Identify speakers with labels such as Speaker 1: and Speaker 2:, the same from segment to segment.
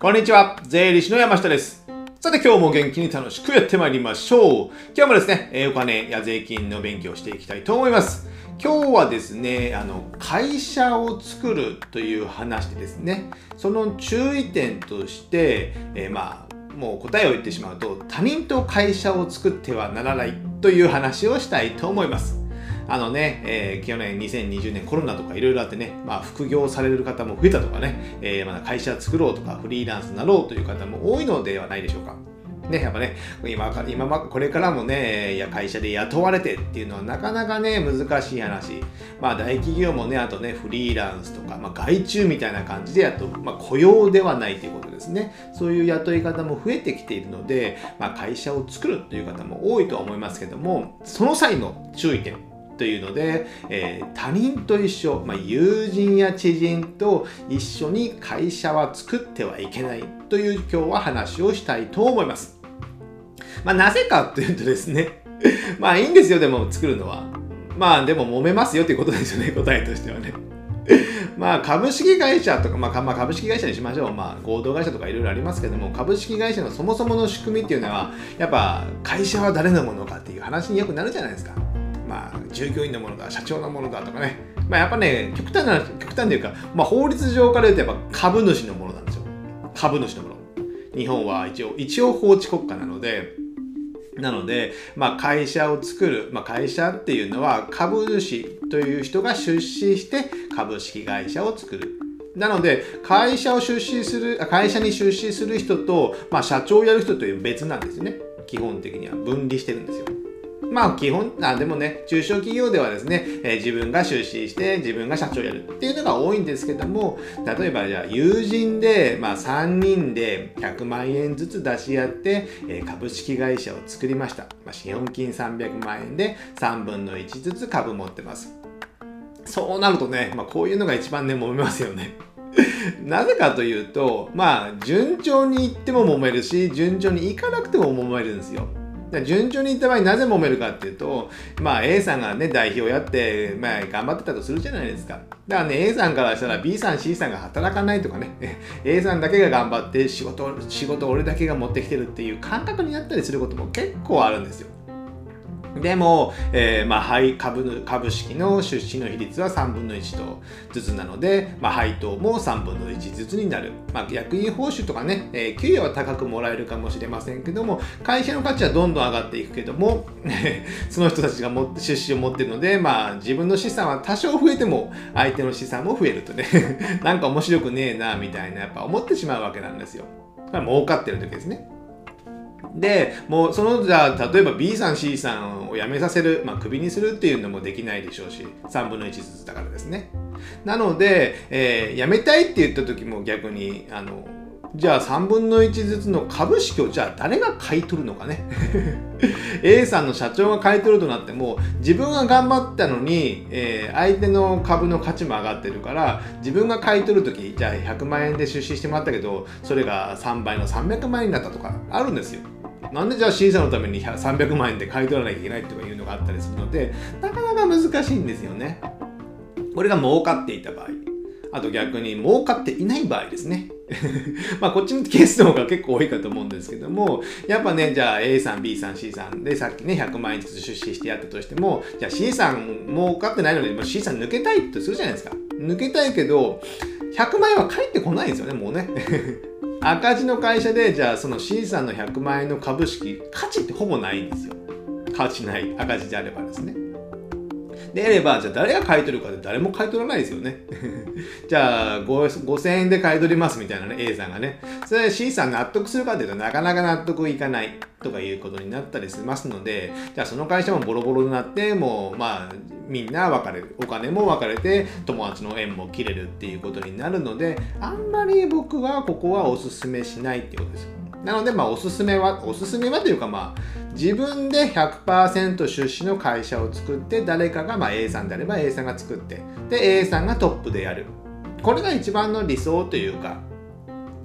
Speaker 1: こんにちは、税理士の山下です。さて今日も元気に楽しくやってまいりましょう。今日もですね、お金や税金の勉強をしていきたいと思います。今日はですね、あの、会社を作るという話でですね、その注意点として、えーまあ、もう答えを言ってしまうと、他人と会社を作ってはならないという話をしたいと思います。あのね、えー去年2020年コロナとかいろいろあってね、まあ、副業される方も増えたとかね、えーまだ会社作ろうとかフリーランスになろうという方も多いのではないでしょうか。ね、やっぱね、今か、今ま、これからもね、いや、会社で雇われてっていうのはなかなかね、難しい話。まあ、大企業もね、あとね、フリーランスとか、まあ、外注みたいな感じでやっと、まあ、雇用ではないということですね。そういう雇い方も増えてきているので、まあ、会社を作るという方も多いとは思いますけども、その際の注意点。というので、えー他人と一緒、まあ、友人や知人と一緒に会社は作ってはいけないという今日は話をしたいと思います。まあ、なぜかというとですね、まあいいんですよ、でも作るのは。まあでも揉めますよということですよね、答えとしてはね。まあ株式会社とか、まあ、かまあ株式会社にしましょう。まあ合同会社とかいろいろありますけども、株式会社のそもそもの仕組みっていうのは、やっぱ会社は誰のものかっていう話によくなるじゃないですか。まあ従業員のものだ、社長のものだとかね。まあやっぱね、極端な、極端というか、まあ法律上から言うとやっぱ株主のものなんですよ。株主のもの。日本は一応、一応法治国家なので、なので、まあ、会社を作る、まあ、会社っていうのは株主という人が出資して株式会社を作る。なので、会社を出資する、会社に出資する人と、まあ、社長をやる人という別なんですよね。基本的には分離してるんですよ。まあ基本あでもね中小企業ではですね、えー自分が出資して自分が社長やるっていうのが多いんですけども例えばじゃあ友人で、まあ、3人で100万円ずつ出し合って、えー株式会社を作りました、まあ、資本金300万円で3分の1ずつ株持ってます。そうなるとね、まあ、こういうのが一番ね揉めますよね。なぜかというとまあ順調にいっても揉めるし順調にいかなくても揉めるんですよ。順調にいった場合なぜ揉めるかっていうと、まあ A さんがね、代表やって、まあ頑張ってたとするじゃないですか。だからね、A さんからしたら B さん、C さんが働かないとかね、A さんだけが頑張って仕事、仕事俺だけが持ってきてるっていう感覚になったりすることも結構あるんですよ。でも、えーまあ、配株の株式の出資の比率は3分の1とずつなので、まあ、配当も3分の1ずつになる、まあ、役員報酬とかね、えー給与は高くもらえるかもしれませんけども会社の価値はどんどん上がっていくけども その人たちが持って出資を持っているので、まあ、自分の資産は多少増えても相手の資産も増えるとね なんか面白くねえなみたいなやっぱ思ってしまうわけなんですよ。まあ儲かってる時ですね。でもうそのじゃあ例えば B さん C さんを辞めさせる、まあ、クビにするっていうのもできないでしょうし3分の1ずつだからですね。なので、えー辞めたいって言った時も逆にあのじゃあ3分の1ずつの株式をじゃあ誰が買い取るのかね。A さんの社長が買い取るとなっても自分が頑張ったのに、えー相手の株の価値も上がってるから自分が買い取る時じゃあ100万円で出資してもらったけどそれが3倍の300万円になったとかあるんですよ。なんでじゃあ C さんのために300万円で買い取らなきゃいけないとかいうのがあったりするのでなかなか難しいんですよね。これが儲かっていた場合。あと逆に儲かっていない場合ですね。まあこっちのケースの方が結構多いかと思うんですけどもやっぱねじゃあ A さん B さん C さんでさっきね100万円ずつ出資してやったとしてもじゃあ C さん儲かってないのにもう C さん抜けたいとするじゃないですか。抜けたいけど100万円は返ってこないんですよねもうね。赤字の会社でじゃあその C さんの100万円の株式価値ってほぼないんですよ価値ない赤字であればですねであれば、じゃあ誰が買い取るかって誰も買い取らないですよね。じゃあ5000円で買い取りますみたいなね、A さんがね。それで C さん納得するかっていうとなかなか納得いかないとかいうことになったりしますので、じゃあその会社もボロボロになって、もうまあみんな別れる。お金も別れて、友達の縁も切れるっていうことになるので、あんまり僕はここはおすすめしないっていうことです。なので、まあ、おすすめは、おすすめはというか、まあ、自分で100%出資の会社を作って、誰かが、まあ、A さんであれば A さんが作って、で、A さんがトップでやる。これが一番の理想というか、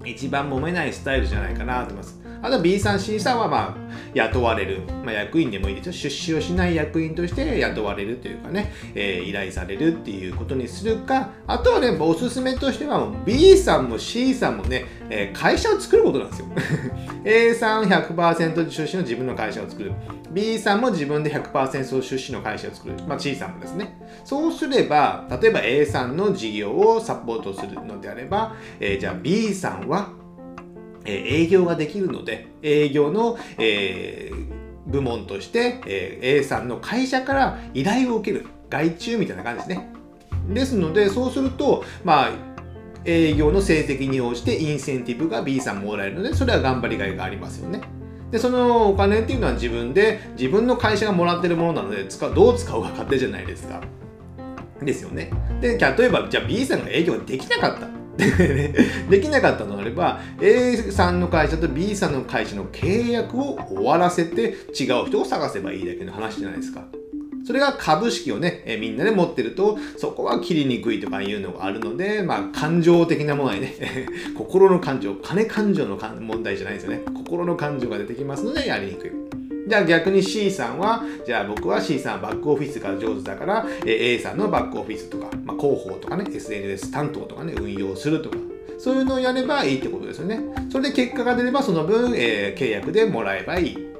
Speaker 1: 一番揉めないスタイルじゃないかなと思います。あと B さん、C さんはまあ雇われる、まあ、役員でもいいですよ。出資をしない役員として雇われるというかね、えー、依頼されるっていうことにするか、あとはね、おすすめとしては B さんも C さんもね、えー、会社を作ることなんですよ。A さん100%出資の自分の会社を作る。B さんも自分で100%出資の会社を作る。まあ、C さんもですね。そうすれば、例えば A さんの事業をサポートするのであれば、えー、じゃあ B さんは、えー、営業ができるので、営業の、えー、部門として、えー、A さんの会社から依頼を受ける。外注みたいな感じですね。ですので、そうすると、まあ、営業の成績に応じてインセンティブが B さんもらえるので、それは頑張りがいがありますよね。で、そのお金っていうのは自分で、自分の会社がもらってるものなので、使うどう使うか勝手じゃないですか。ですよね。で、例えば、じゃあ B さんが営業できなかった。できなかったのであれば A さんの会社と B さんの会社の契約を終わらせて違う人を探せばいいだけの話じゃないですか。それが株式をね、えみんなで持ってると、そこは切りにくいとかいうのがあるので、まあ、感情的なものにね、心の感情、金感情の問題じゃないですよね。心の感情が出てきますので、やりにくい。じゃあ逆に C さんは、じゃあ僕は C さんバックオフィスが上手だから、A さんのバックオフィスとか、まあ、広報とかね、SNS 担当とかね、運用するとか、そういうのをやればいいってことですよね。それで結果が出ればその分、えー、契約でもらえばいい。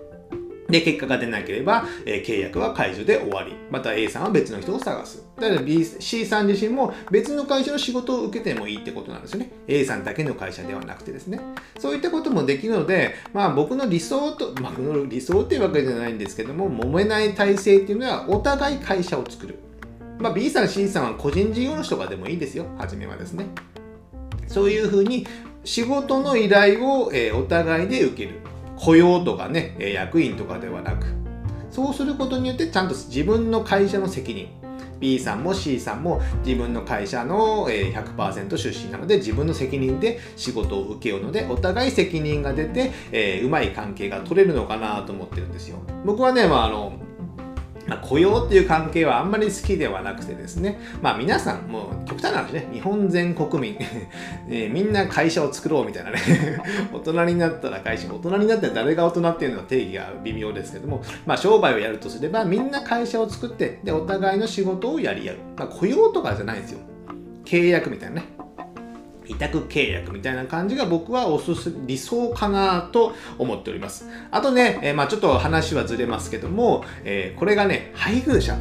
Speaker 1: で、結果が出なければ、えー、契約は解除で終わり。また A さんは別の人を探す。だから B、C さん自身も別の会社の仕事を受けてもいいってことなんですよね。A さんだけの会社ではなくてですね。そういったこともできるので、まあ僕の理想と、まあ、理想っていうわけじゃないんですけども、揉めない体制っていうのはお互い会社を作る。まあ B さん、C さんは個人事業主とかでもいいですよ。初めはですね。そういうふうに仕事の依頼を、え、お互いで受ける。雇用とかね、役員とかではなく、そうすることによってちゃんと自分の会社の責任、B さんも C さんも自分の会社の100%出身なので自分の責任で仕事を受けようのでお互い責任が出て、えー、うまい関係が取れるのかなと思ってるんですよ。僕はね、まあ、あのまあ、雇用っていう関係はあんまり好きではなくてですね、まあ皆さん、もう極端な話ね、日本全国民、えー、みんな会社を作ろうみたいなね、大人になったら会社、大人になったら誰が大人っていうのは定義が微妙ですけども、まあ商売をやるとすればみんな会社を作って、で、お互いの仕事をやり合う。まあ雇用とかじゃないんですよ。契約みたいなね。委託契約みたいな感じが僕はおすす理想かなと思っております。あとね、えー、まあちょっと話はずれますけども、えー、これがね、配偶者。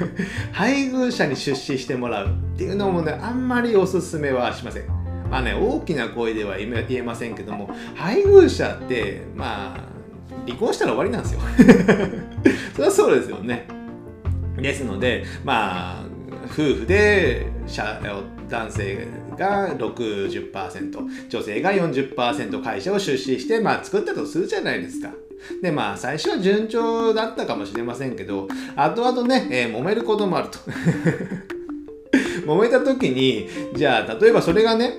Speaker 1: 配偶者に出資してもらうっていうのもね、あんまりおすすめはしません。まあね、大きな声では言えませんけども、配偶者って、まあ、離婚したら終わりなんですよ。それはそうですよね。ですので、まあ、夫婦で男性が60%女性が40%会社を出資して、まあ、作ったとするじゃないですか。でまあ最初は順調だったかもしれませんけど後々ね、えー、揉めることもあると 揉めた時にじゃあ例えばそれがね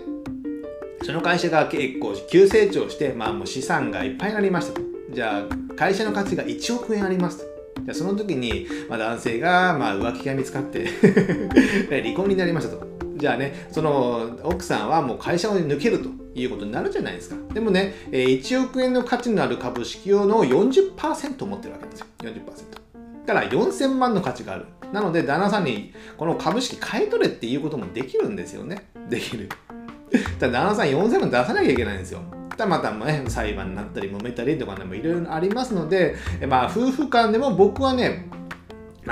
Speaker 1: その会社が結構急成長して、まあ、もう資産がいっぱいになりましたとじゃあ会社の価値が1億円ありますとじゃあその時に、まあ、男性が、まあ、浮気が見つかって 離婚になりましたと。じゃあね、その奥さんはもう会社を抜けるということになるじゃないですか。でもね、1億円の価値のある株式をの40%持ってるわけですよ。40%。だから4000万の価値がある。なので、旦那さんにこの株式買い取れっていうこともできるんですよね。できる。だ旦那さん4000万出さなきゃいけないんですよ。たまたまね、裁判になったり揉めたりとかでもいろいろありますので、まあ、夫婦間でも僕はね、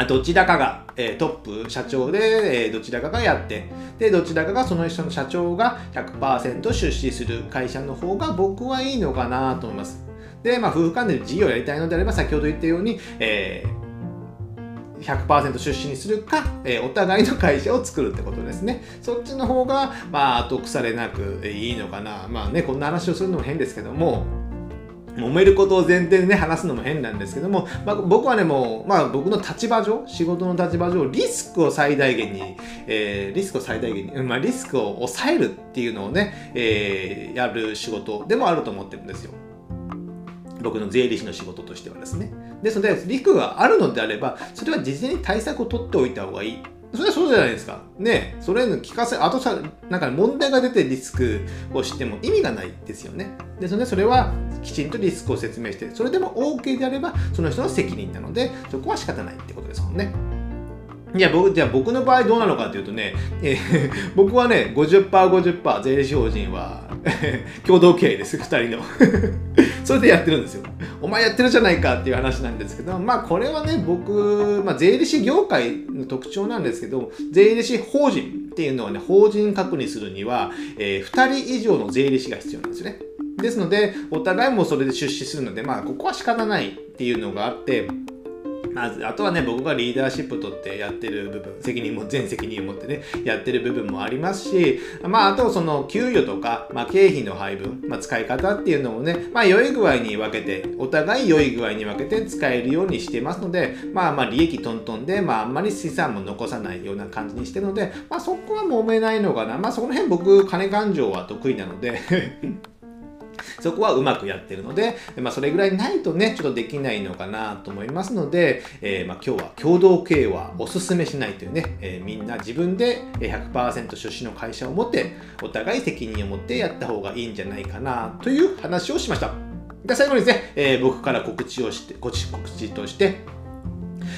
Speaker 1: どちらかが、えー、トップ社長で、えー、どちらかがやって、で、どちらかがその人の社長が100%出資する会社の方が僕はいいのかなと思います。で、まあ、夫婦間で事業をやりたいのであれば、先ほど言ったように、えー100%出資にするか、えー、お互いの会社を作るってことですね。そっちの方が、まあ、後腐れなくいいのかな。まあね、こんな話をするのも変ですけども、揉めることを前提でね、話すのも変なんですけども、まあ、僕はね、もう、まあ僕の立場上、仕事の立場上、リスクを最大限に、えー、リスクを最大限に、まあリスクを抑えるっていうのをね、えー、やる仕事でもあると思ってるんですよ。僕の税理士の仕事としてはですね。ですので、リスクがあるのであれば、それは事前に対策を取っておいた方がいい。それはそうじゃないですか。ねそれの聞かせ、あとさ、なんか問題が出てリスクを知っても意味がないですよね。ですので、それはきちんとリスクを説明して、それでも OK であれば、その人の責任なので、そこは仕方ないってことですもんね。いや、僕、じゃあ僕の場合どうなのかというとね、えー、僕はね、50%、50%税理士法人は 共同経営です、2人の それでやってるんですよ。お前やってるじゃないかっていう話なんですけど、まあこれはね、僕、まあ税理士業界の特徴なんですけど、税理士法人っていうのはね、法人確認するには、えー、2人以上の税理士が必要なんですよね。ですので、お互いもそれで出資するので、まあここは仕方ないっていうのがあって、まず、あとはね、僕がリーダーシップ取ってやってる部分、責任も、全責任を持ってね、やってる部分もありますし、まあ、あとその給与とか、まあ、経費の配分、まあ、使い方っていうのもね、まあ、良い具合に分けて、お互い良い具合に分けて使えるようにしてますので、まあ、まあ、利益トントンで、まあ、あんまり資産も残さないような感じにしてるので、まあ、そこは揉めないのかな。まあ、その辺僕、金勘定は得意なのでそこはうまくやってるので、まあ、それぐらいないとね、ちょっとできないのかなと思いますので、えー、まあ、今日は共同経営はおすすめしないというね、えー、みんな自分で100%出資の会社を持って、お互い責任を持ってやった方がいいんじゃないかなという話をしました。で最後にですね、えー、僕から告知をして、告知として、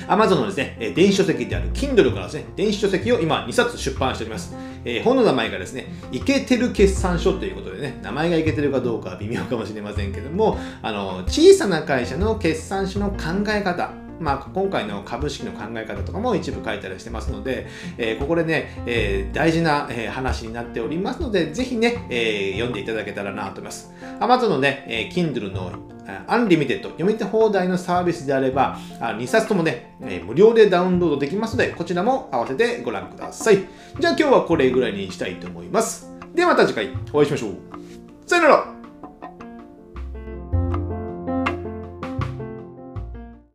Speaker 1: Amazon のですね、電子書籍である Kindle からですね、電子書籍を今2冊出版しております。えー、本の名前がですね、イケてる決算書ということでね、名前がいけてるかどうかは微妙かもしれませんけども、あの、小さな会社の決算書の考え方、まあ、今回の株式の考え方とかも一部書いたりしてますので、えー、ここでね、えー、大事な、え、話になっておりますので、ぜひね、え読んでいただけたらなと思います。Amazon のね、え Kindle の Unlimited、読み手放題のサービスであれば、2冊ともね、無料でダウンロードできますので、こちらも合わせてご覧ください。じゃあ今日はこれぐらいにしたいと思います。ではまた次回お会いしましょう。さよなら